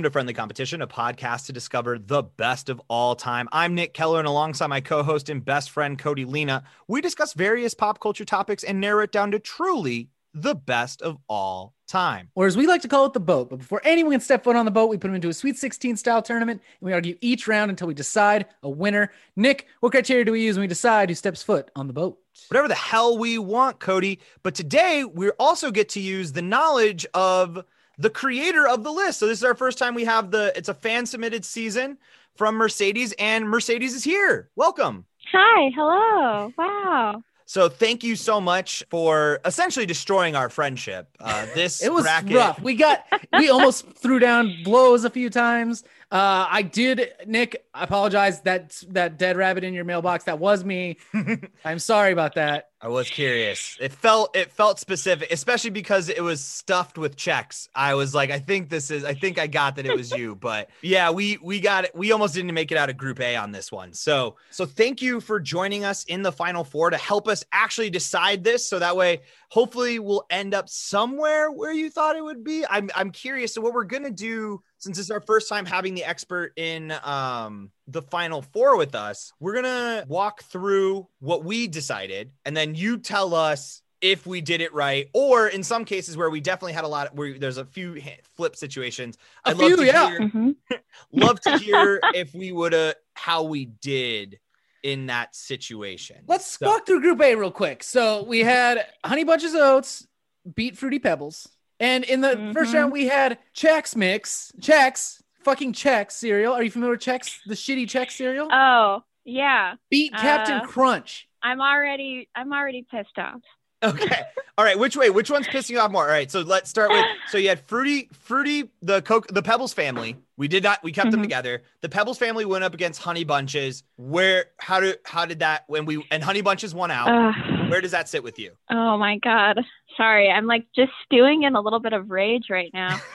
Welcome to Friendly Competition, a podcast to discover the best of all time. I'm Nick Keller, and alongside my co host and best friend, Cody Lena, we discuss various pop culture topics and narrow it down to truly the best of all time. Or as we like to call it, the boat. But before anyone can step foot on the boat, we put them into a Sweet 16 style tournament and we argue each round until we decide a winner. Nick, what criteria do we use when we decide who steps foot on the boat? Whatever the hell we want, Cody. But today we also get to use the knowledge of the creator of the list. So this is our first time we have the it's a fan submitted season from Mercedes and Mercedes is here. Welcome. Hi, hello. Wow. So thank you so much for essentially destroying our friendship. Uh, this it was bracket- rough. We got we almost threw down blows a few times. Uh, I did, Nick. I apologize. That that dead rabbit in your mailbox. That was me. I'm sorry about that. I was curious. It felt it felt specific, especially because it was stuffed with Chex. I was like, I think this is. I think I got that it was you. But yeah, we we got it. We almost didn't make it out of Group A on this one. So so thank you for joining us in the Final Four to help us actually decide this. So that way, hopefully, we'll end up somewhere where you thought it would be. I'm I'm curious. So what we're gonna do since it's our first time having the expert in um, the final four with us, we're gonna walk through what we decided, and then you tell us if we did it right, or in some cases where we definitely had a lot of where there's a few flip situations. A I'd few, love to yeah. hear, Mhm. love to hear if we would have how we did in that situation. Let's So- walk through Group A real quick. So we had Honey Bunches of Oats beat Fruity Pebbles, and in the first Mhm. round we had Chex Mix, Chex, fucking Chex cereal. Are you familiar with Chex, the shitty Chex cereal? Oh, yeah. beat Captain uh, Crunch. I'm already I'm already pissed off. Okay. All right. Which way? Which one's pissing you off more? All right. So let's start with. So you had fruity, fruity, the Coke, the Pebbles family. We did not. We kept them Mhm. together. The Pebbles family went up against Honey Bunches. Where? How do? How did that? When we and Honey Bunches won out. Ugh. Where does that sit with you? oh my god. Sorry, I'm like just stewing in a little bit of rage right now.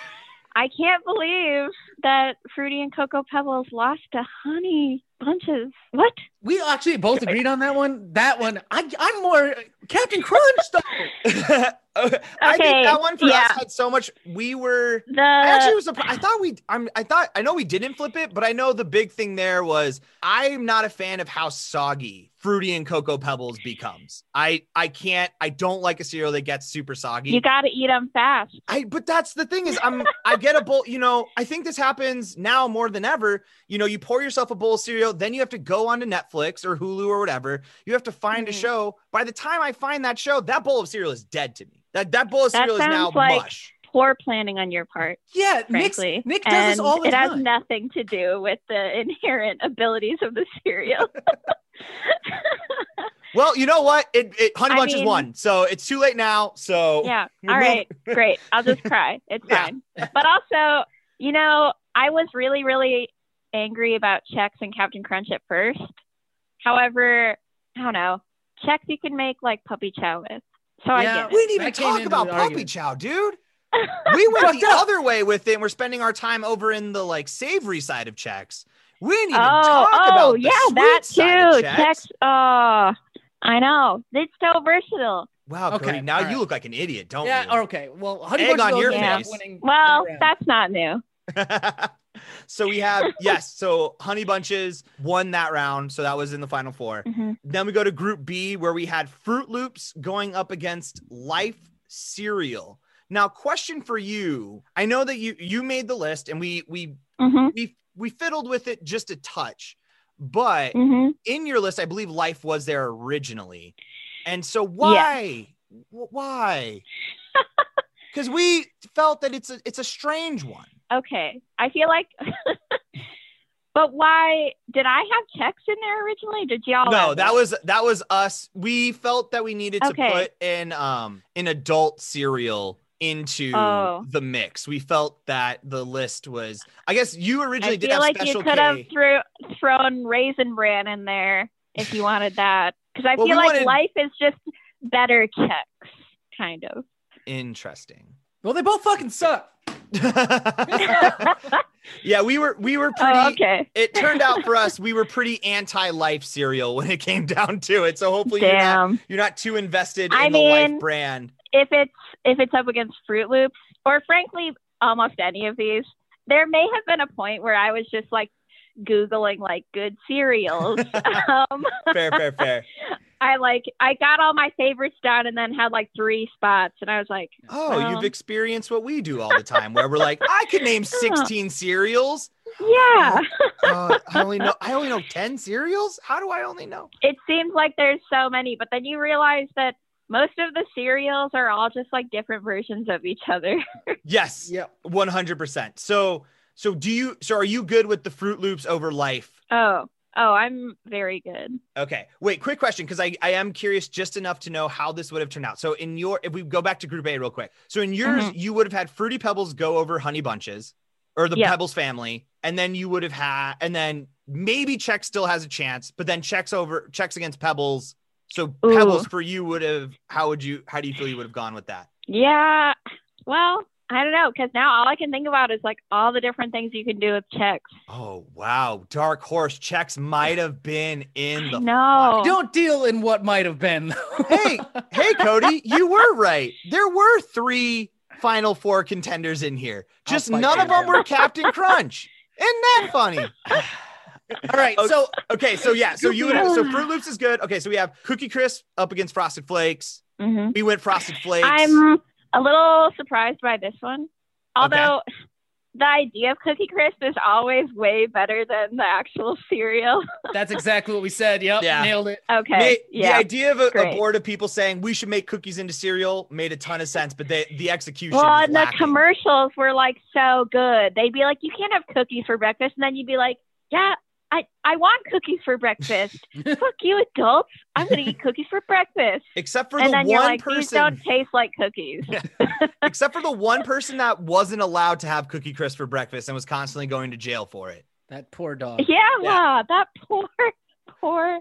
I can't believe that Fruity and Cocoa Pebbles lost to Honey Bunches. What? We actually both agreed on that one. That one, I, I'm more Captain Crunch though. I think Okay, that one for yeah. us had so much. We were. The I actually was surprised. I thought we. I'm. I thought. I know we didn't flip it, but I know the big thing there was I'm not a fan of how soggy fruity and cocoa pebbles becomes. I. I can't. I don't like a cereal that gets super soggy. you got to eat them fast. I but that's the thing is I'm I get a bowl, you know, I think this happens now more than ever. You know, you pour yourself a bowl of cereal, then you have to go onto Netflix or Hulu or whatever. You have to find a Mhm. show. By the time I find that show, that bowl of cereal is dead to me. That that bowl of That cereal is now like- mush. Poor planning on your part. Yeah, Nick's, frankly. Nick does and this all the it has nothing to do with the inherent abilities of the cereal. Well, you know what? It, it Honey I mean- won. So it's too late now. So yeah. All right. Great. I'll just cry. It's Yeah. fine. But also, you know, I was really, really angry about Chex and Captain Crunch at first. However, I don't know. Chex you can make like puppy chow with. So I Yeah. get We it. didn't even That talk about puppy argument. chow, dude. We went the other way with it. We're spending our time over in the like savory side of Chex. We didn't even oh, talk oh, about the yeah, sweet that side of too. Chex. Chex. Oh, I know. It's so versatile. Wow, Okay, Cody, now all you look like an idiot, don't yeah, you? okay. Well, Honey Egg Bunches on of your Oats face. winning Well, that's not new. so we have yes, so Honey Bunches won that round, so that was in the final four. Mhm. Then we go to Group B where we had Froot Loops going up against Life Cereal. Now, question for you: I know that you you made the list, and we we Mhm. we we fiddled with it just a touch, but Mhm. in your list, I believe Life was there originally, and so why Wh- why? Because we felt that it's a it's a strange one. Okay. I feel like. but why did I have Chex in there originally? Did y'all? no that them? was that was us we felt that we needed to put in um an adult cereal into Oh. the mix we felt that the list was i guess you originally I did feel have like special you could have threw, thrown raisin bran in there if you wanted that, because I Well, feel like wanted- life is just better Chex, kind of. interesting well, they both fucking suck. yeah we were we were pretty oh, okay. it turned out for us we were pretty anti-life cereal when it came down to it so hopefully you're not, you're not too invested I in the life brand If it's if it's up against Froot Loops, or frankly, almost any of these, there may have been a point where I was just like googling like good cereals. um, Fair, fair, fair. I like I got all my favorites done and then had like three spots, and I was like, Oh, Well- you've experienced what we do all the time, where we're like, I could name 16 cereals. yeah. Uh, I only know I only know 10 cereals. How do I only know? it seems like there's so many, but then you realize that most of the cereals are all just like different versions of each other. Yes, Yep. 100%. So, so do you? So, are you good with the Froot Loops over life? Oh, oh, I'm very good. Okay. Wait, quick question because I, I am curious just enough to know how this would have turned out. So in your if we go back to group A real quick. So in yours, Mhm. you would have had Fruity Pebbles go over Honey Bunches or the Yeah. Pebbles family, and then you would have had and then maybe Check still has a chance, but then Chex over Chex against Pebbles. So Ooh. Pebbles for you would have how would you how do you feel you would have gone with that? Yeah. Well, I don't know because now all I can think about is like all the different things you can do with Chex. Oh wow. Dark horse Chex might have been in the No. Don't deal in what might have been. hey, hey, Cody, you were right. There were three Final Four contenders in here. Just none of them there. were Captain Crunch. Isn't that funny? All right. Okay. So Okay, so yeah, so you would so Froot Loops is good. Okay, so we have Cookie Crisp up against Frosted Flakes. hmm We went Frosted Flakes. I'm a little surprised by this one, although the idea of Cookie Crisp is always way better than the actual cereal. that's exactly what we said. Yep. Yeah. Nailed it. okay. Made- yeah. The idea of a, a board of people saying we should make cookies into cereal made a ton of sense, but they, the execution. Well, is and the commercials were like so good. They'd be like, "You can't have cookies for breakfast," and then you'd be like, "Yeah, I I want cookies for breakfast. Fuck you, adults! I'm gonna eat cookies for breakfast." except for and the then one you're like, "These don't taste like cookies." except for the one person that wasn't allowed to have Cookie Crisp for breakfast and was constantly going to jail for it. That poor dog. yeah, Yeah. that poor, poor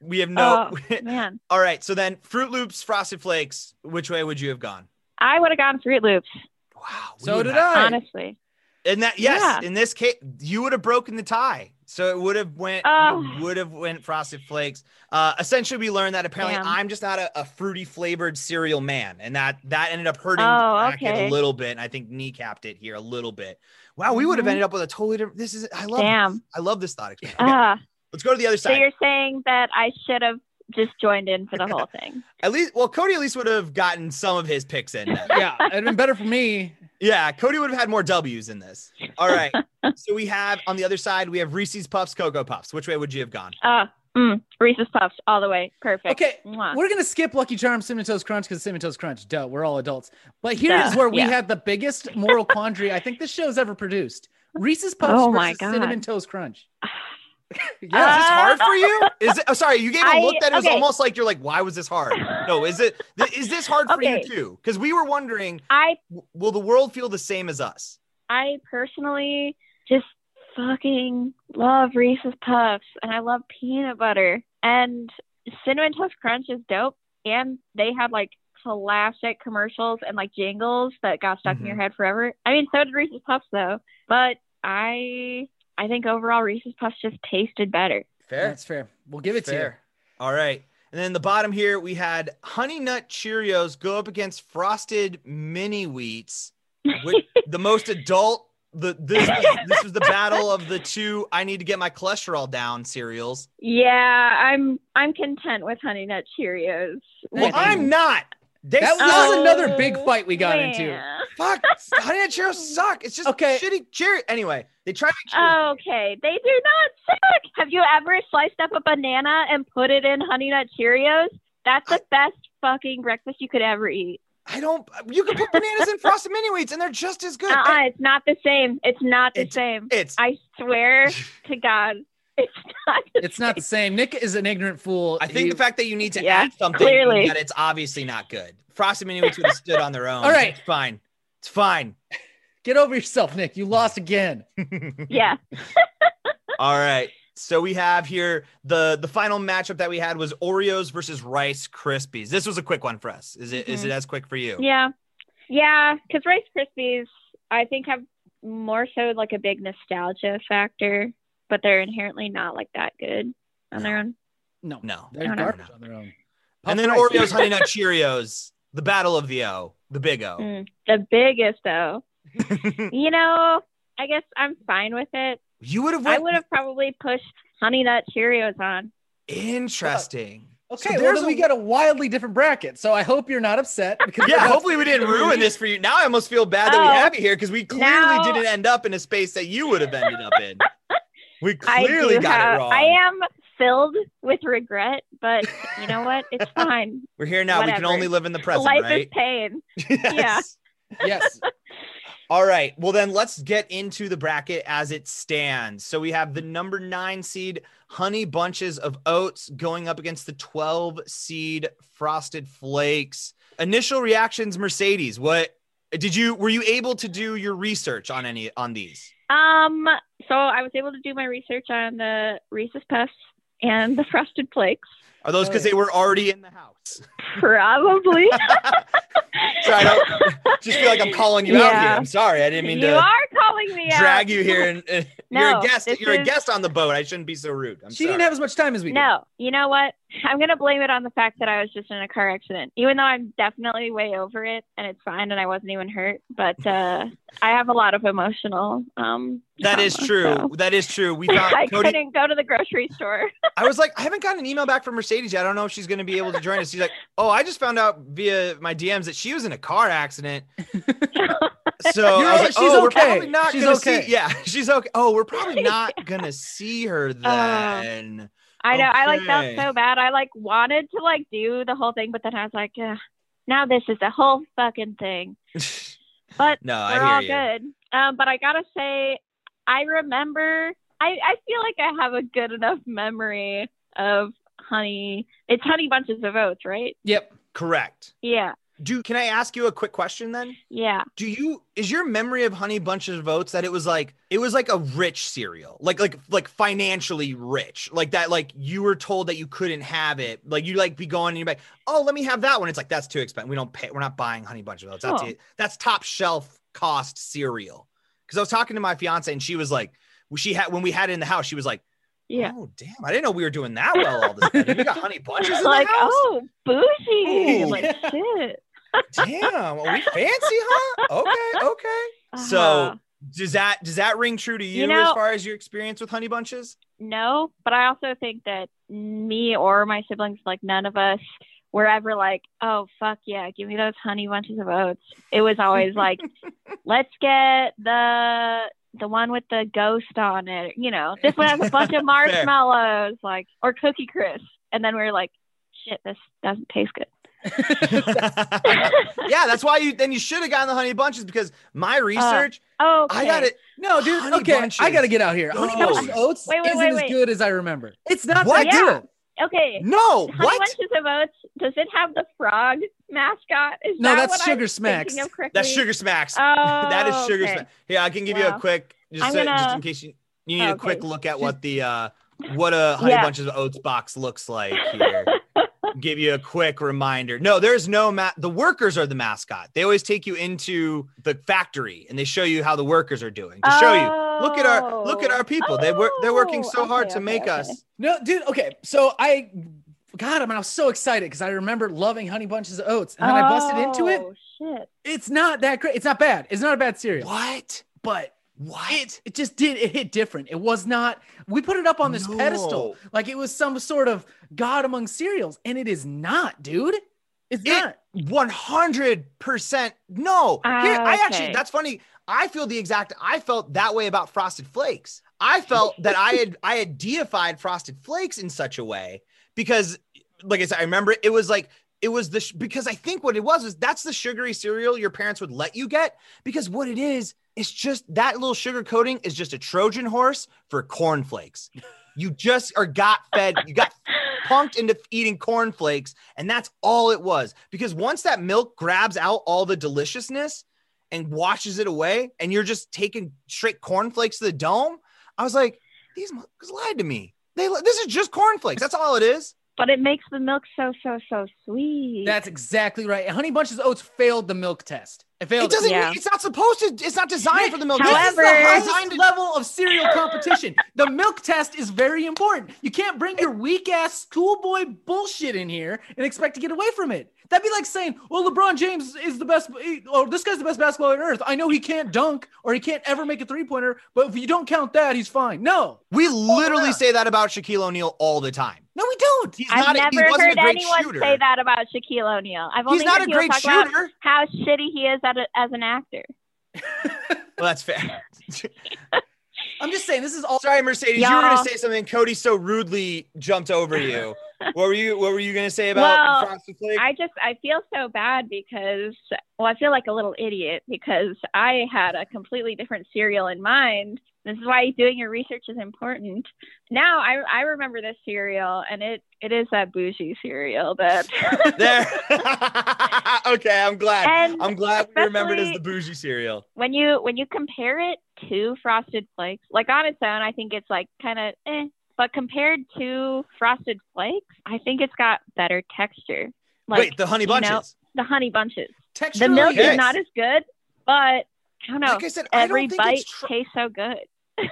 We have no. Oh. man. All right, so then Froot Loops, Frosted Flakes. Which way would you have gone? I would have gone Froot Loops, Wow. So did have- I. honestly. In that, yes, Yeah. in this case, you would have broken the tie. So it would have went. Oh. Would have went Frosted Flakes. Uh, essentially, we learned that apparently Damn. I'm just not a, a fruity flavored cereal man, and that that ended up hurting Oh, okay. a little bit. And I think kneecapped it here a little bit. Wow, we would have Mhm. ended up with a totally different. This is I love. Damn. This. I love this thought experiment. Okay, Ah, let's go to the other side. so you're saying that I should have just joined in for the whole thing? At least, well, Cody at least would have gotten some of his picks in. Yeah. It'd been better for me. Yeah, Cody would have had more W's in this. All right. so we have on the other side, we have Reese's Puffs, Cocoa Puffs. Which way would you have gone? Uh, mm, Reese's Puffs all the way. Perfect. Okay. Mwah. We're gonna skip Lucky Charms, Cinnamon Toast Crunch because Cinnamon Toast Crunch. Duh, we're all adults. But here is Duh, where we yeah. had the biggest moral quandary I think this show's ever produced. Reese's Puffs Oh versus. Cinnamon Toast Crunch. Is this Uh, hard for you? Is it? Oh, sorry, you gave a look that is okay. almost like you're like, why was this hard? No, is it? th- Is this hard for Okay. you too? Because we were wondering, I will the world feel the same as us? I personally just fucking love Reese's Puffs and I love peanut butter and Cinnamon Toast Crunch is dope and they had like classic commercials and like jingles that got stuck in your head forever. I mean, so did Reese's Puffs though, but I I think overall Reese's Puffs just tasted better. Fair. That's fair. We'll give it to you. All right. And then the bottom here, we had Honey Nut Cheerios go up against Frosted Mini Wheats, which, the most adult. The this was, this was the battle of the two. I need to get my cholesterol down cereals. Yeah, I'm I'm content with Honey Nut Cheerios. Well, I'm not. They That was, suck. that was oh, another big fight we got into. Yeah. Fuck, Honey Nut Cheerios suck. It's just Okay. shitty cherry. Anyway, they try to. Cheerios. Okay, they do not suck. Have you ever sliced up a banana and put it in Honey Nut Cheerios? That's the best fucking breakfast you could ever eat. I don't. You can put bananas in frosted mini wheats, and they're just as good. Uh-uh, it's not the same. It's not the It's- same. It's I swear to God, it's not. The It's not the same. Nick is an ignorant fool. I think He- the fact that you need to Yeah, add something clearly. that it's obviously not good. Frosted mini wheats would have stood on their own. All right. it's fine. It's fine. get over yourself, Nick. You lost again. yeah. All right. So we have here the the final matchup that we had was Oreos versus Rice Krispies. This was a quick one for us. Is it? Is Mhm. it as quick for you? Yeah. Yeah, because Rice Krispies, I think, have more so like a big nostalgia factor, but they're inherently not like that good on their own. No, No. they're No, no, garbage on their own. And then Rice. Oreos Honey Nut Cheerios. The battle of the O. The big O. Mm, the biggest, O. you know, I guess I'm fine with it. You would have. I would have probably pushed Honey Nut Cheerios on. Interesting. Okay, So well there's then we got a wildly different bracket. So I hope you're not upset because Yeah, hopefully we didn't ruin this for you. Now I almost feel bad that we Oh, have you here because we clearly now- didn't end up in a space that you would have ended up in. We clearly got have, it wrong. I am filled with regret, but you know what? It's fine. We're here now. We can only live in the present, Life right? is pain. Yes. yes. All right. Well, then let's get into the bracket as it stands. So we have the number nine seed Honey Bunches of Oats going up against the 12 seed Frosted Flakes. Initial reactions, Mercedes. What did you were you able to do your research on any on these? Um, so I was able to do my research on the Reese's Puffs and the Frosted Flakes. Are those because they were already in the house? Probably. Sorry, I don't just feel like I'm calling you out here. I'm sorry. I didn't mean you to are calling me drag out. you here and, and you're a guest. You're a guest on the boat. I shouldn't be so rude. I'm she sorry. didn't have as much time as we did. No, you know what? I'm gonna blame it on the fact that I was just in a car accident, even though I'm definitely way over it and it's fine and I wasn't even hurt. But uh, I have a lot of emotional. Um, That is trauma, true. so- That is true. We thought I Cody. couldn't go to the grocery store. I was like, I haven't gotten an email back from Mercedes yet. I don't know if she's going to be able to join us. She's like, oh, I just found out via my DMs that she was in a car accident. So You're I was like, she's oh, we're okay. probably not She's gonna okay. see. Yeah, she's okay. Oh, we're probably not gonna see her then. I know. I like felt so bad. I like wanted to like do the whole thing, but then I was like, Ugh, now this is the whole fucking thing. But no, we're I all you. good. Um, but I gotta say, I remember. I I feel like I have a good enough memory of honey. It's honey bunches of oats, right? Yep. Correct. Yeah, Do can I ask you a quick question then? yeah. Do you is your memory of Honey Bunches of Oats that it was like it was like a rich cereal, like like like financially rich, like that like you were told that you couldn't have it, like you like be going and you're like, oh, let me have that one. It's like that's too expensive. We don't pay. We're not buying Honey Bunches of Oats. That's Oh. it. That's top shelf cost cereal. Because I was talking to my fiance and she was like, she had when we had it in the house, she was like, Yeah. oh damn, I didn't know we were doing that well all this. time. We got Honey Bunches in like, the house. oh, bougie. Ooh. like shit. Damn, are we fancy, huh? Okay, okay. So Uh-huh. does that does that ring true to you, You know- as far as your experience with honey bunches? no, but I also think that me or my siblings, like none of us were ever like, oh fuck yeah, give me those honey bunches of oats. It was always like, let's get the the one with the ghost on it. You know, this one has a bunch of marshmallows, like or Cookie Crisp. And then we were like, shit, this doesn't taste good. yeah, that's why you then you should have gotten the honey bunches because my uh, research, Oh, I got it. No, dude. Honey okay, Bunches. I gotta get out here. Honey Yo. Bunches of Oats Wait, wait, isn't wait, as good as I remember. It's not What? that Yeah. good. Okay. No, Honey what? Bunches of Oats. Does it have the frog mascot? Is No, that that's what I'm Sugar Smacks. thinking of correctly? That's Sugar Smacks. Oh, that is Sugar okay. Smacks. Yeah, I can give you a quick just, I'm so- just in case you, you need a Okay. quick look at what the uh what a honey Yeah. bunches of oats box looks like here. give you a quick reminder. No, there's no ma- the workers are the mascot. They always take you into the factory and they show you how the workers are doing to show you. Look at our look at our people. They work they're working so Oh, hard to okay, make okay. us. No, dude. Okay, so I, God, I mean, I was so excited because I remember loving Honey Bunches of Oats, and then I busted into it. Oh, Shit. It's not that great. It's not bad. It's not a bad cereal, What? but What? it it just did it hit different. It was not. We put it up on this pedestal like it was some sort of god among cereals, and it is not, dude. It's It- not. 100% no. Ah, Here, I actually. That's funny. I feel the exact, I felt that way about Frosted Flakes. I felt that I had, I had deified Frosted Flakes in such a way because, like I said, I remember it was like, it was the, sh- because I think what it was is that's the sugary cereal your parents would let you get because what it is, it's just that little sugar coating is just a Trojan horse for cornflakes. You just are got fed, you got punked into eating cornflakes, and that's all it was. Because once that milk grabs out all the deliciousness and washes it away, and you're just taking straight cornflakes to the dome, I was like, these motherfuckers lied to me. They this is just cornflakes. That's all it is. But it makes the milk so so so sweet. That's exactly right. Honey Bunches of Oats failed the milk test. It It doesn't. Yeah. It's not supposed to. It's not designed for the milk. However, This is the highest level of cereal competition. the milk test is very important. You can't bring your weak ass schoolboy bullshit in here and expect to get away from it. That'd be like saying, "Well, LeBron James is the best, or this guy's the best basketball on earth." I know he can't dunk or he can't ever make a three pointer, but if you don't count that, he's fine. No, We literally yeah. say that about Shaquille O'Neal all the time. no, we don't. He's I've not. a- he never heard anyone shooter. say that about Shaquille O'Neal. I've only He's not heard a great shooter. how shitty he is at a, as an actor. Well, that's fair. I'm just saying this is all. Sorry, Mercedes. You were Y'all. gonna say something. Cody so rudely jumped over you. what were you? What were you gonna say about Well, Frosted Flakes? I just I feel so bad because well I feel like a little idiot because I had a completely different cereal in mind. This is why doing your research is important. Now I I remember this cereal and it it is that bougie cereal that there. okay, I'm glad. and I'm glad we remembered as the bougie cereal. when you when you compare it to Frosted Flakes, like on its own, I think it's like kind of eh. But compared to Frosted Flakes, I think it's got better texture. Like Wait, the honey you know, bunches. the honey bunches. Texture. The milk Yes. is not as good, but I don't know. like I said, I Every don't bite tr- tastes so good.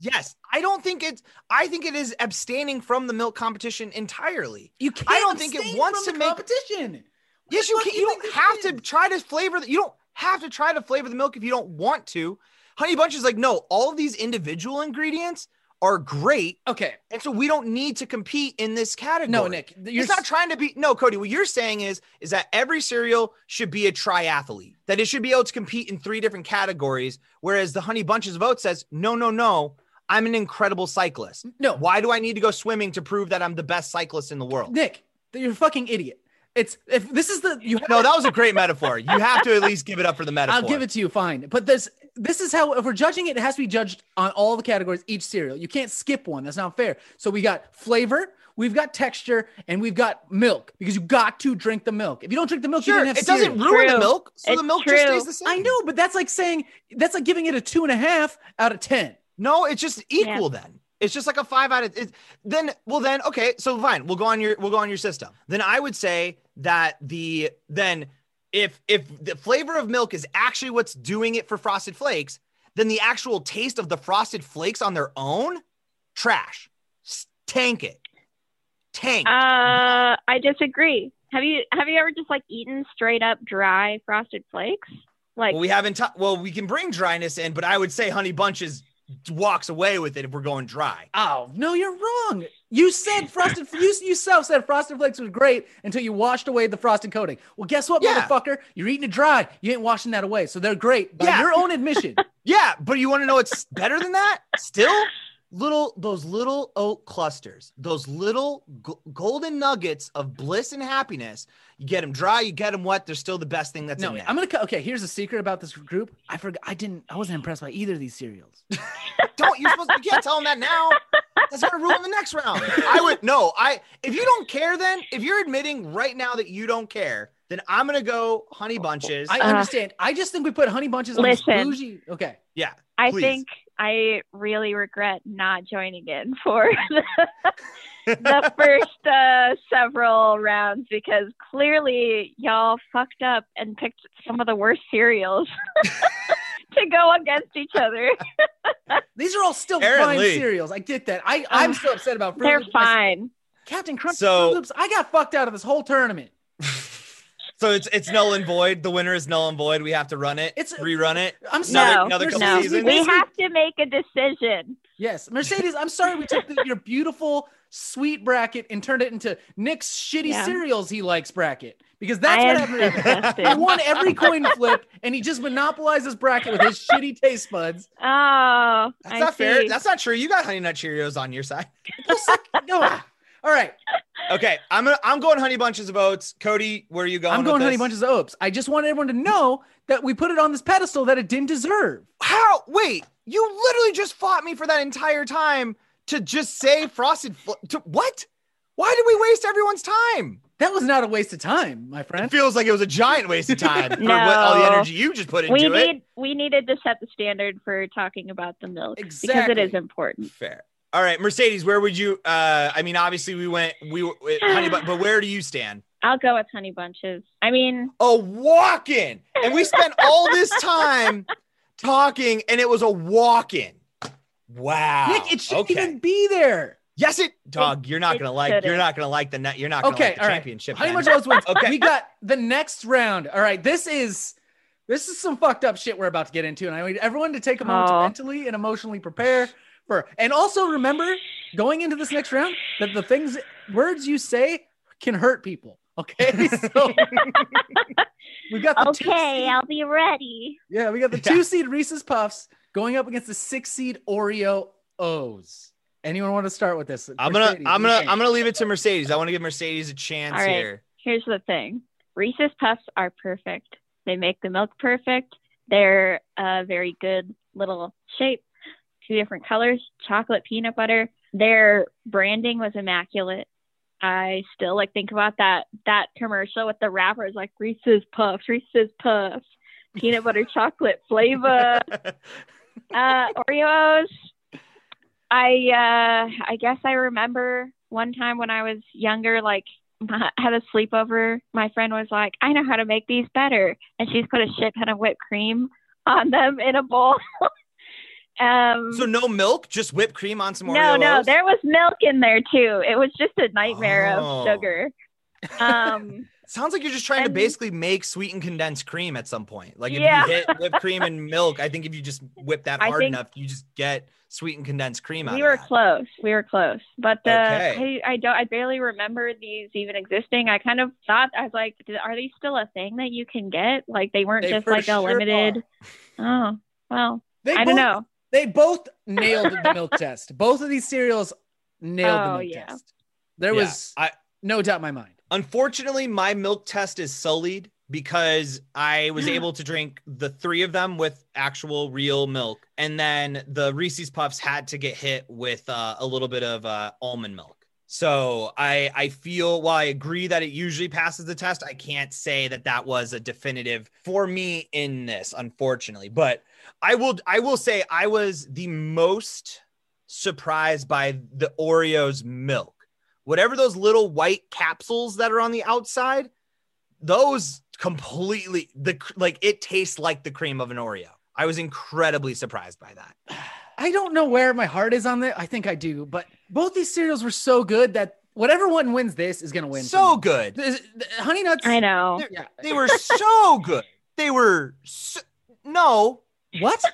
yes, I don't think it's. I think it is abstaining from the milk competition entirely. You can't. I don't think it wants to make- competition. Yes, you can. do You you don't have to try to flavor. The, you don't have to try to flavor the milk if you don't want to. Honey Bunch is like, no, all of these individual ingredients are great, Okay. and so we don't need to compete in this category. No, Nick. You're it's not trying to be no Cody. What you're saying is is that every cereal should be a triathlete. That it should be able to compete in three different categories. Whereas the Honey Bunches of Oats says, no, no, no. I'm an incredible cyclist. no. Why do I need to go swimming to prove that I'm the best cyclist in the world? Nick, you're a fucking idiot. It's if this is the you. Have, No, that was a great metaphor. You have to at least give it up for the metaphor. I'll give it to you. Fine, but this this is how if we're judging it, it has to be judged on all the categories. Each cereal, you can't skip one. That's not fair. So we got flavor, we've got texture, and we've got milk because you got to drink the milk. If you don't drink the milk, you Sure, didn't have it doesn't cereal. ruin the milk, so It's the milk true. just stays the same. I know, but that's like saying that's like giving it a two and a half out of ten. No, it's just equal then. It's just like a five out of it. Then, well, then, okay, so fine. We'll go on your we'll go on your system. Then I would say that the then if if the flavor of milk is actually what's doing it for Frosted Flakes, then the actual taste of the Frosted Flakes on their own, trash. Tank it. Tank. Uh, I disagree. Have you have you ever just like eaten straight up dry frosted flakes? Like well, we haven't. ta- well, we can bring dryness in, but I would say Honey Bunches walks away with it if we're going dry. Oh no, you're wrong. You said frosted. you yourself said frosted flakes was great until you washed away the frosted coating. Well, guess what, Yeah. motherfucker? You're eating it dry. You ain't washing that away, so they're great by Yeah. your own admission. Yeah, but you want to know what's better than that? Still, little those little oat clusters, those little g- golden nuggets of bliss and happiness. You get them dry, you get them wet. They're still the best thing that's no, in there. I'm gonna. co- Okay, here's a secret about this group. I forgot. I didn't. I wasn't impressed by either of these cereals. Don't you're supposed to, you can't tell them that now. That's gonna ruin the next round. I would no. I if you don't care, then if you're admitting right now that you don't care, then I'm gonna go honey bunches. I Uh, understand. I just think we put honey bunches on this Listen. bougie. Okay. yeah, I please. think I really regret not joining in for the, the first uh, several rounds because clearly y'all fucked up and picked some of the worst cereals to go against each other. These are all still Aaron fine Lee. cereals. I get that. I I'm Um, still upset about Fruit They're Loops. Fine. Captain Crunch. So- Froot Loops. I got fucked out of this whole tournament. So it's it's null and void. The winner is null and void. We have to run it. It's- rerun it. I'm sorry. No, another couple no. seasons? We have to make a decision. Yes, Mercedes. I'm sorry we took the, your beautiful sweet bracket and turned it into Nick's shitty Yeah. cereals he likes bracket because that's I what am happened. disgusted. He won every coin flip and he just monopolized his bracket with his shitty taste buds. Oh, That's I not fair. That's not true. You got Honey Nut Cheerios on your side. Just like- no. All right, Okay, I'm gonna, I'm going Honey Bunches of Oats. Cody, where are you going? I'm going with honey this? bunches of oats. I just want everyone to know that we put it on this pedestal that it didn't deserve. How? Wait, you literally just fought me for that entire time to just say frosted. Fl- to, what? Why did we waste everyone's time? That was not a waste of time, my friend. It feels like it was a giant waste of time for what, all the energy you just put into we it. need we needed to set the standard for talking about the milk because it is important. Fair. All right, Mercedes, where would you? Uh, I mean, obviously we went. We were Honey, Bun- but where do you stand? I'll go with honey bunches. I mean, A walk-in, and we spent all this time talking, and it was a walk-in. Wow, Nick, it shouldn't okay. even be there. Yes, it dog. You're not gonna like. You're shouldn't. gonna like the net. You're not gonna Okay, like the all right. championship. Honey then. Bunch of wins. Okay. We got the next round. All right. This is this is some fucked up shit we're about to get into, and I need everyone to take a moment to Oh. mentally and emotionally prepare for. And also remember, going into this next round, that the things words you say can hurt people. Okay. So we've got the two Okay, seed- I'll be ready. yeah, we got the two seed Reese's Puffs going up against the six seed Oreo O's. Anyone want to start with this? I'm gonna. I'm what do you gonna. think? I'm gonna leave it to Mercedes. I want to give Mercedes a chance All right. here. Here's the thing Reese's Puffs are perfect. They make the milk perfect. They're a very good little shape, two different colors, chocolate, peanut butter. Their branding was immaculate. I still like think about that that commercial with the wrappers like Reese's Puffs, Reese's Puffs, peanut butter chocolate flavor. uh, Oreos. I uh, I guess I remember one time when I was younger, like my- had a sleepover. My friend was like, "I know how to make these better," and she's put a shit ton of whipped cream on them in a bowl. um, so no milk, just whipped cream on some more. no, no, there was milk in there too. It was just a nightmare Oh. of sugar. Um, Sounds like you're just trying to basically make sweetened condensed cream at some point. Like if Yeah. you hit whipped cream and milk, I think if you just whip that hard enough, you just get sweetened condensed cream out we were close. We were close, but uh, Okay. I I don't. I barely remember these even existing. I kind of thought I was like, are these still a thing that you can get? Like they weren't They just like a sure limited. Oh well, They I both- don't know. They both nailed the milk test. Both of these cereals nailed the Oh, milk yeah. test. There Yeah, was I no doubt in my mind. unfortunately my milk test is sullied because I was able to drink the three of them with actual real milk, and then the Reese's Puffs had to get hit with uh, a little bit of uh, almond milk. So I I feel while I agree that it usually passes the test, I can't say that that was a definitive for me in this, unfortunately. But I will I will say I was the most surprised by the Oreos milk. Whatever those little white capsules that are on the outside, those completely the like it tastes like the cream of an Oreo. I was incredibly surprised by that. I don't know where my heart is on that. I think I do, but both these cereals were so good that whatever one wins this is going to win. So good. This- the Honey Nuts. I know. Yeah. They were so good. They were so, no What?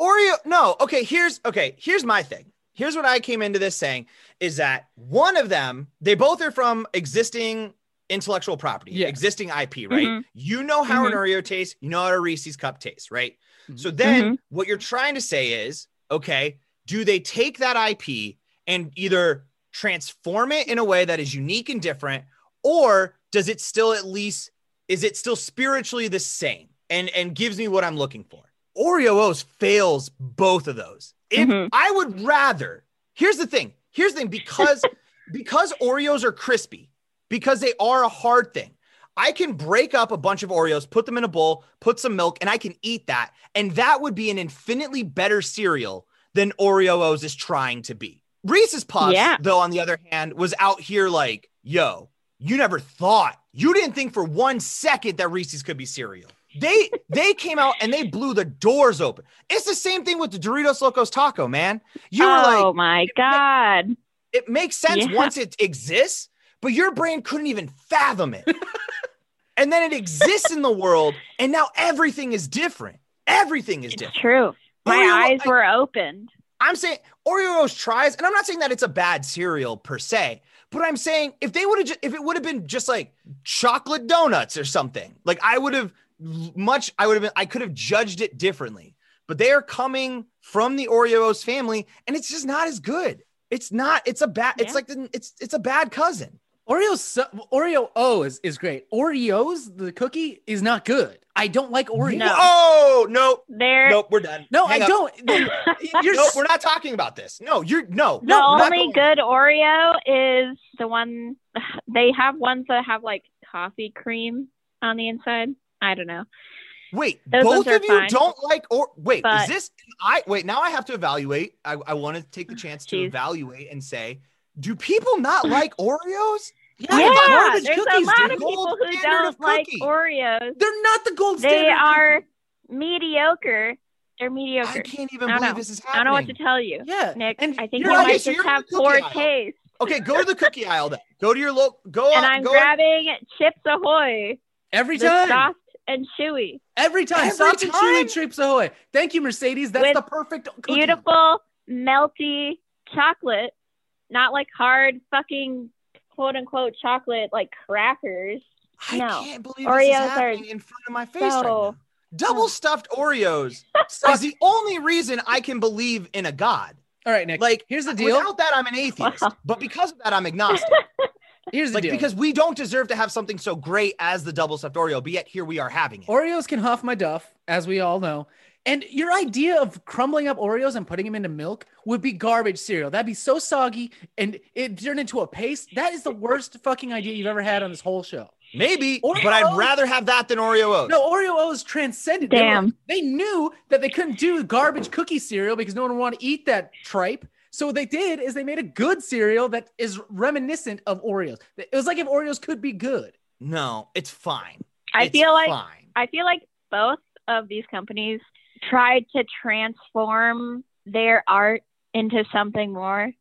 Oreo. No. Okay. Here's okay. Here's my thing. Here's what I came into this saying is that one of them, they both are from existing intellectual property, Yes. existing IP, right? Mhm. You know how an mm-hmm. Oreo tastes. You know how a Reese's cup tastes, right? Mm-hmm. So then mm-hmm. what you're trying to say is, okay, do they take that IP and either transform it in a way that is unique and different, or does it still at least is it still spiritually the same and and gives me what I'm looking for? Oreo O's fails both of those. If Mhm. I would rather, here's the thing. Here's the thing because because Oreos are crispy, because they are a hard thing. I can break up a bunch of Oreos, put them in a bowl, put some milk, and I can eat that. And that would be an infinitely better cereal than Oreo O's is trying to be. Reese's Puffs, Yeah. though, on the other hand, was out here like, yo, you never thought, you didn't think for one second that Reese's could be cereal. They they came out and they blew the doors open. It's the same thing with the Doritos Locos Taco, man. You were oh like, oh my god. it makes sense Yeah. once it exists, but your brain couldn't even fathom it. and then it exists in the world, and now everything is different. Everything is different. It's different. true. My Oreo- eyes were opened. I'm saying Oreos tries, and I'm not saying that it's a bad cereal per se, but I'm saying if they would have, if it would have been just like chocolate donuts or something, like I would have much, I would have been, I could have judged it differently. But they are coming from the Oreos family, and it's just not as good. It's not. It's a bad. It's like the, it's it's a bad cousin. Oreos, Oreo O is, is great. Oreos, the cookie is not good. I don't like Oreos. No. Oh no, There nope, we're done. No, Hang I up. don't. You're Nope, we're not talking about this. No, you're no. the no, we're only good Oreo is the one they have ones that have like coffee cream on the inside. I don't know. Wait, Those both ones of you fine. don't like or wait, is this I wait, now I have to evaluate. I, I want to take the oh, chance to evaluate and say, do people not like Oreos? Yeah, Yeah, there's cookies, a lot dude. of people Gold who don't like. Oreos. They're not the gold standard. They are cookie. mediocre They're mediocre. I can't even I believe know. this is happening. I don't know what to tell you. Yeah, Nick, and I think. Okay, might so just have poor aisle. taste. Okay, go to the cookie aisle then. Go to your local. Go And up. I'm go grabbing Chips Ahoy, every time. soft and chewy. Every time. Every Soft and chewy Chips Ahoy. Thank you, Mercedes. That's With the perfect cookie. Beautiful, melty chocolate, not like hard fucking quote unquote chocolate like crackers. I No. can't believe this is Oreos are happening in front of my face right so- now. Double oh. stuffed Oreos is the only reason I can believe in a god. All right, Nick. Like, here's the deal. Without that, I'm an atheist. Wow. But because of that, I'm agnostic. here's the like deal. because we don't deserve to have something so great as the double stuffed Oreo, but yet here we are having it. Oreos can huff my duff, as we all know. And your idea of crumbling up Oreos and putting them into milk would be garbage cereal. That'd be so soggy and it turned into a paste. That is the worst fucking idea you've ever had on this whole show. Maybe, Oreo but I'd O's? rather have that than Oreo O's. No, Oreo O's transcended. They were- Damn. They, knew that they couldn't do garbage cookie cereal because no one would want to eat that tripe. So what they did is they made a good cereal that is reminiscent of Oreos. It was like if Oreos could be good. No, it's fine. I It's feel like fine. I feel like both of these companies tried to transform their art into something more.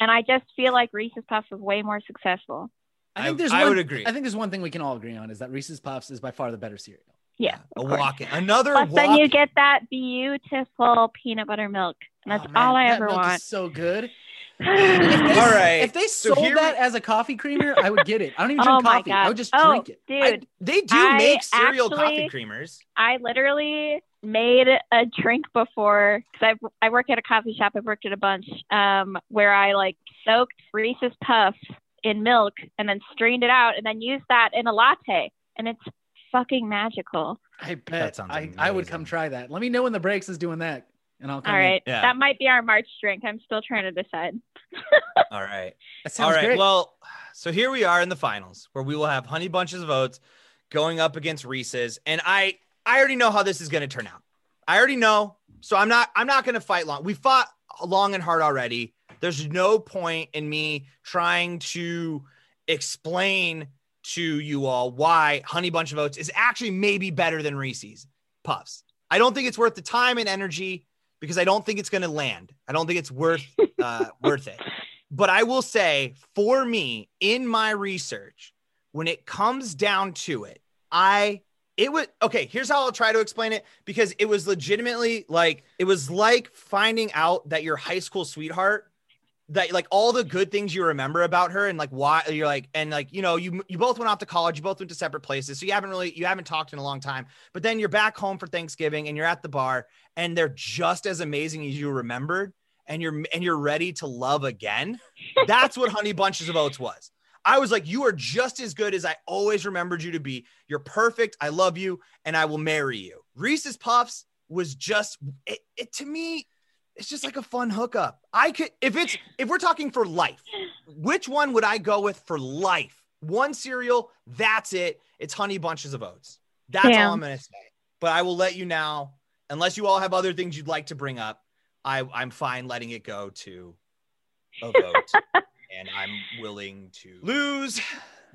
And I just feel like Reese's Puffs was way more successful. I think there's I one, would agree. I think there's one thing we can all agree on is that Reese's Puffs is by far the better cereal. Yeah. a of course. walk-in. Another Plus, then you get that beautiful peanut butter milk. And that's Oh, all I that ever milk is want. so good. If they, All right, If they so sold here that we- as a coffee creamer, I would get it. I don't even oh drink my coffee. god! I would just oh, drink it. dude, I- they do I make cereal coffee creamers. I literally made a drink before because I I work at a coffee shop. I've worked at a bunch um, where I like soaked Reese's Puffs in milk and then strained it out and then used that in a latte, and it's fucking magical. I bet sounds I, I would come try that. Let me know when the breaks is doing that, and I'll come. All in. right, Yeah. that might be our March drink. I'm still trying to decide. All right. That sounds All right. great. Well, so here we are in the finals where we will have Honey Bunches of Oats going up against Reese's, and I I already know how this is going to turn out. I already know, so I'm not I'm not going to fight long. We fought long and hard already. There's no point in me trying to explain to you all why Honey Bunch of Oats is actually maybe better than Reese's Puffs. I don't think it's worth the time and energy because I don't think it's going to land. I don't think it's worth uh, worth it. But I will say, for me, in my research, when it comes down to it, I it would okay. Here's how I'll try to explain it because it was legitimately like it was like finding out that your high school sweetheart that like all the good things you remember about her and like why you're like and like you know you you both went off to college you both went to separate places so you haven't really you haven't talked in a long time but then you're back home for Thanksgiving and you're at the bar and they're just as amazing as you remembered and you're and you're ready to love again. That's what honey bunches of oats was. I was like you are just as good as i always remembered you to be. You're perfect. I love you and i will marry you. Reese's puffs was just it, it to me it's just like a fun hookup. I could if it's if we're talking for life which one would i go with for life? One cereal that's it. It's honey bunches of oats. That's all i'm gonna say. But i will let you now unless you all have other things you'd like to bring up I, I'm fine letting it go to a vote, and I'm willing to lose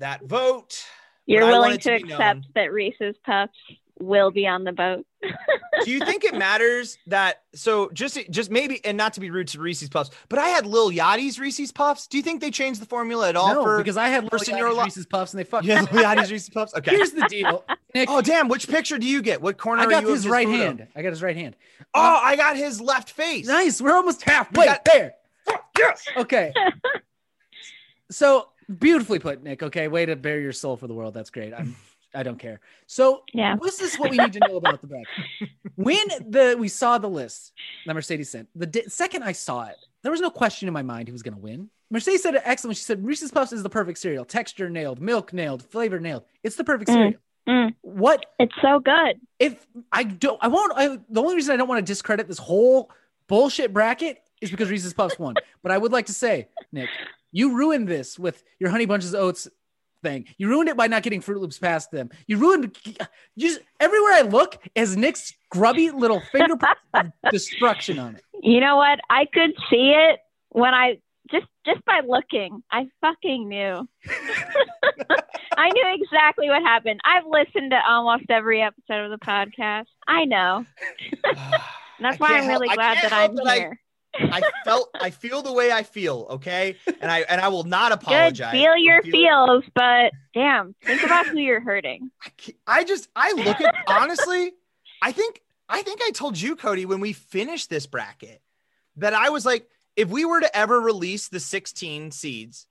that vote. You're But I want willing to to accept known. that Reese's Puffs will be on the boat. Do you think it matters that? So just, just maybe, and not to be rude to Reese's Puffs, but I had Lil Yachty's Reese's Puffs. Do you think they changed the formula at all no, for? because I had first Lil in Yachty's li- Reese's Puffs and they fucked. yeah, Lil Yachty's Reese's Puffs. Okay. Here's the deal, oh, Nick. oh damn! Which picture do you get? What corner? I are got you of his right photo? hand. I got his right hand. Oh, um, I got his left face. Nice. We're almost halfway got- there. Yes. Okay. so beautifully put, Nick. Okay, way to bare your soul for the world. That's great. I'm. I don't care. So Yeah. this is what we need to know about the bracket. When the we saw the list that Mercedes sent, the di- second I saw it, there was no question in my mind who was going to win. Mercedes said it excellent. She said Reese's Puffs is the perfect cereal. Texture nailed, milk nailed, flavor nailed. It's the perfect Mm. cereal. Mm, What it's so good. if I don't? I won't. I, the only reason I don't want to discredit this whole bullshit bracket is because Reese's Puffs won. but I would like to say, Nick, you ruined this with your Honey Bunches of Oats thing. You ruined it by not getting Froot Loops past them. You ruined. Just everywhere I look is Nick's grubby little fingerprint of destruction on it. You know what? I could see it when I just just by looking. I fucking knew. I knew exactly what happened. I've listened to almost every episode of the podcast. I know. That's why I'm really glad that I'm that here. I felt I feel the way I feel, okay? And I and I will not Good, apologize. feel your feeling- feels, but damn, think about who you're hurting. I I just I look at honestly, I think I think I told you, Cody, when we finished this bracket, that I was like, if we were to ever release the 16 seeds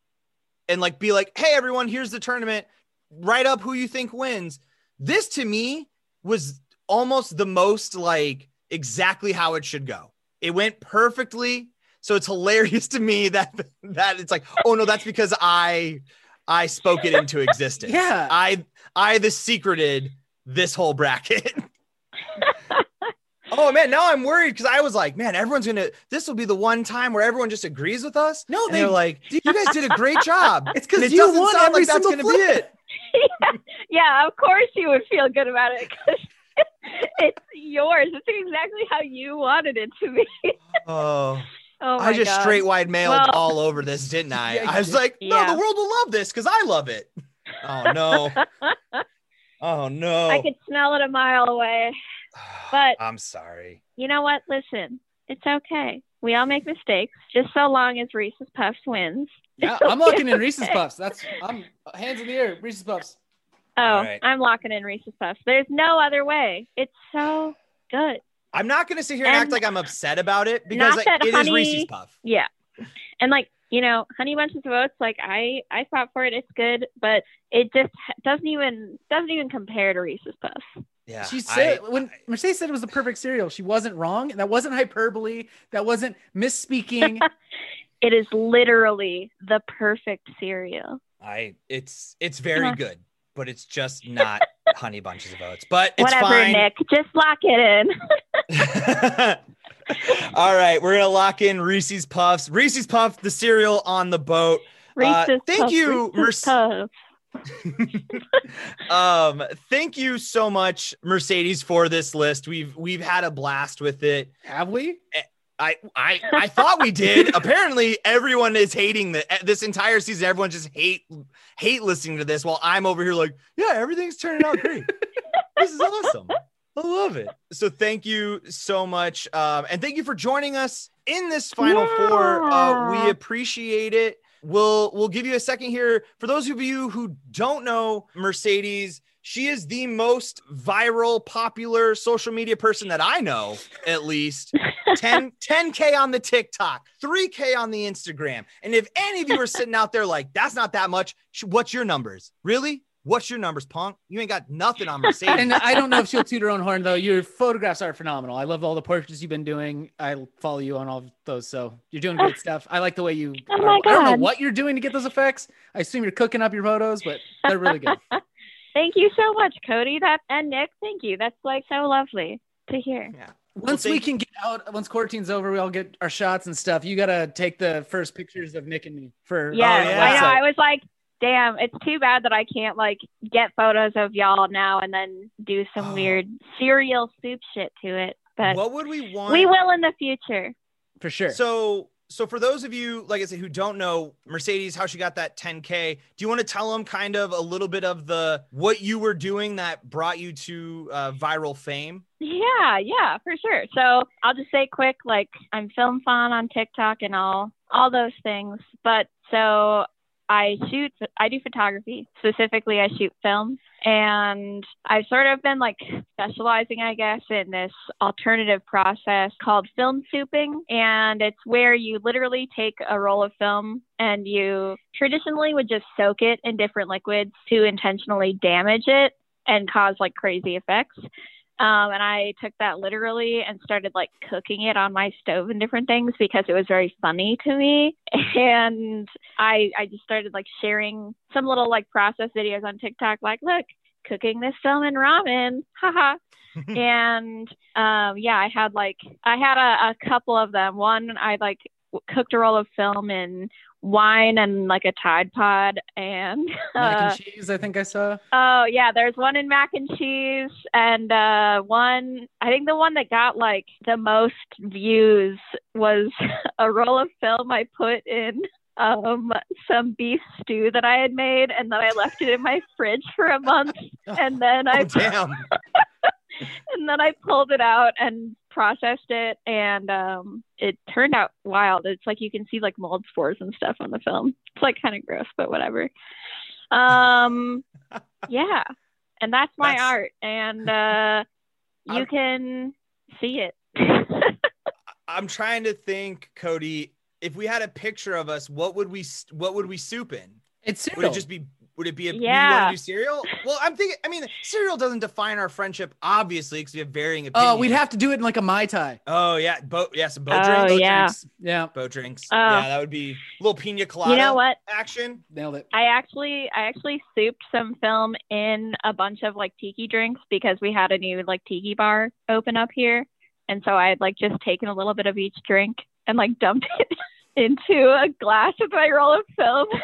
and like be like, hey everyone, here's the tournament, write up who you think wins. This to me was almost the most like exactly how it should go. It went perfectly. So it's hilarious to me that that it's like, oh no, that's because I I spoke it into existence. Yeah. I I the secreted this whole bracket. oh man, now I'm worried because I was like, man, everyone's gonna this will be the one time where everyone just agrees with us. No, they they're like, you guys did a great job. It's because it you doesn't won sound every like that's single gonna be flip. it. yeah, of course you would feel good about it 'cause it's yours. It's exactly how you wanted it to be. Oh, Oh my I just God. straight wide mailed Well- all over this, didn't I? Yeah, I was like, no, Yeah. the world will love this because I love it. Oh no. Oh no. I could smell it a mile away. but- I'm sorry. You know what? Listen, it's okay. We all make mistakes, just so long as Reese's Puffs wins. Yeah, I'm locking in Reese's Puffs. That's I'm hands in the air. Reese's Puffs. Oh, All right. I'm locking in Reese's Puffs. There's no other way. It's so good. I'm not gonna sit here and, And act like I'm upset about it because like, that it is honey- Reese's Puff. Yeah. And like, you know, Honey Bunches of Oats, like I I fought for it. It's good, but it just doesn't even doesn't even compare to Reese's Puffs. Yeah. She said I- when I- Mercedes said it was the perfect cereal, she wasn't wrong. That wasn't hyperbole. That wasn't misspeaking. It is literally the perfect cereal. I it's it's very Yeah. good, but it's just not honey bunches of oats. But it's Whatever, fine. Nick. Just lock it in. All right, we're gonna lock in Reese's Puffs. Reese's Puff, the cereal on the boat. Uh, Reese's thank Puffs, you, Reese's Merc- Puffs. um, thank you so much, Mercedes, for this list. We've we've had a blast with it. Have we? I I I thought we did. Apparently, everyone is hating the this entire season. Everyone just hate hate listening to this, while I'm over here like, yeah, everything's turning out great. this is awesome. I love it. So thank you so much, um, and thank you for joining us in this final four. Uh, we appreciate it. We'll we'll give you a second here for those of you who don't know Mercedes. She is the most viral, popular social media person that I know, at least. 10 10k on the TikTok, 3k on the Instagram. And if any of you are sitting out there like that's not that much, what's your numbers? Really? What's your numbers, punk? You ain't got nothing on Mercedes. And I don't know if she'll toot her own horn though. Your photographs are phenomenal. I love all the portraits you've been doing. I follow you on all of those, so you're doing great stuff. I like the way you. Oh are- my I don't know what you're doing to get those effects. I assume you're cooking up your photos, but they're really good. Thank you so much, Cody. That and Nick. Thank you. That's like so lovely to hear. Yeah. Once Well, we can get out, once quarantine's over, we all get our shots and stuff. You gotta take the first pictures of Nick and me for. Yeah, oh, yeah. I know. I was like, damn, it's too bad that I can't like get photos of y'all now and then do some Oh. weird cereal soup shit to it. But what would we want? we will in the future. for sure. So, so for those of you, like I said, who don't know Mercedes, how she got that 10k, do you want to tell them kind of a little bit of the what you were doing that brought you to uh, viral fame? Yeah, yeah, for sure. So I'll just say quick, like I'm film fan on TikTok and all all those things. But so I shoot I do photography. Specifically I shoot film. And I've sort of been like specializing, I guess, in this alternative process called film souping. And it's where you literally take a roll of film and you traditionally would just soak it in different liquids to intentionally damage it and cause like crazy effects. Um, and I took that literally and started like cooking it on my stove and different things because it was very funny to me. And I I just started like sharing some little like process videos on TikTok, like, look, cooking this film in ramen, haha. and um, yeah, I had like I had a, a couple of them. One I like cooked a roll of film in wine and like a Tide Pod, and Mac uh, and cheese, I think I saw. Oh yeah, there's one in mac and cheese and uh one I think the one that got like the most views was a roll of film I put in um some beef stew that I had made and then I left it in my fridge for a month and then I Oh, damn. and then I pulled it out and processed it and um it turned out wild. It's like you can see like mold spores and stuff on the film. It's like kind of gross, but whatever. Um yeah. And that's my That's- art and uh you I'm- can see it. I'm trying to think, Cody. If we had a picture of us, what would we what would we soup in? It's Would it just be? Would it be a? Yeah. You want to do cereal? Well, I'm thinking. I mean, cereal doesn't define our friendship, obviously, because we have varying opinions. Oh, we'd have to do it in like a mai tai. Oh yeah, boat. Yeah, some boat Oh, drinks. yeah. Yeah, Boat drinks. Oh. yeah, that would be a little pina colada. you know what? Action. nailed it. I actually I actually souped some film in a bunch of like tiki drinks because we had a new like tiki bar open up here. And so I had like just taken a little bit of each drink and like dumped it into a glass with my roll of film.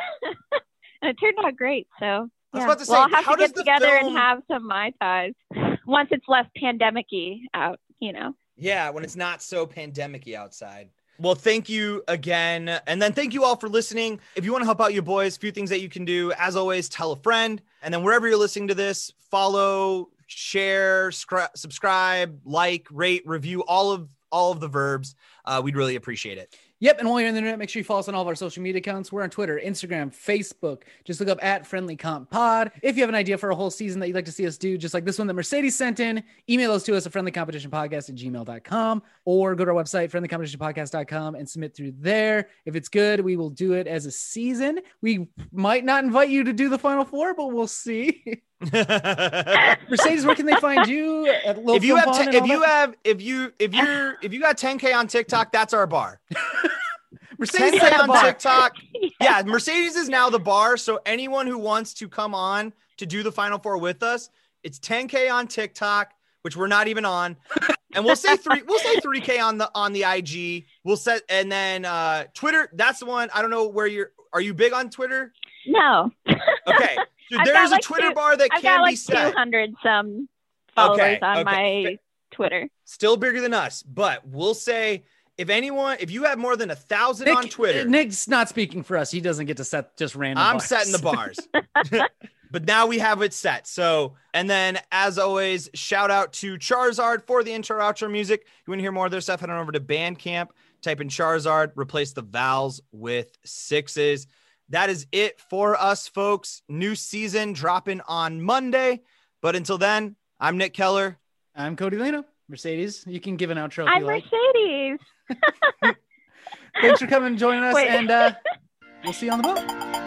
and it turned out great. So I was yeah. about to say, well, I'll have how to get together film- and have some mai tais once it's less pandemic-y out, you know. Yeah, when it's not so pandemic-y outside. Well, thank you again. And then thank you all for listening. If you want to help out your boys, a few things that you can do. As always, tell a friend. And then wherever you're listening to this, follow, share, scri- subscribe, like, rate, review, all of all of the verbs. Uh, we'd really appreciate it. Yep. And while you're on the internet, make sure you follow us on all of our social media accounts. We're on Twitter, Instagram, Facebook. Just look up at Friendly Comp Pod. If you have an idea for a whole season that you'd like to see us do, just like this one that Mercedes sent in, email those to us at friendlycompetitionpodcast at gmail.com or go to our website, friendlycompetitionpodcast.com, and submit through there. If it's good, we will do it as a season. We might not invite you to do the final four, but we'll see. Mercedes, where can they find you? At Lil if you Film have, Pond te- and if you that? have, if you, if you're, if you got 10k on TikTok, that's our bar. Mercedes 10k on bar. TikTok. Yeah, Mercedes is now the bar. So anyone who wants to come on to do the final four with us, it's 10k on TikTok, which we're not even on, and we'll say three. We'll say 3k on the on the IG. We'll set and then uh Twitter. That's the one. I don't know where you're. Are you big on Twitter? No. Okay, so I've there got is like a Twitter two- bar that I've can got be like set. 200 some followers Okay, on okay. my Twitter. Still bigger than us, but we'll say if anyone, if you have more than a thousand on Twitter, Nick's not speaking for us. He doesn't get to set just random. I'm bars. setting the bars. but now we have it set. So, and then as always, shout out to Charizard for the intro outro music. You want to hear more of their stuff, head on over to Bandcamp, type in Charizard, replace the vowels with sixes. That is it for us, folks. New season dropping on Monday. But until then, I'm Nick Keller. I'm Cody Leno. Mercedes, you can give an outro if I'm you like. Mercedes. Thanks for coming and joining us, Wait. and uh, we'll see you on the boat.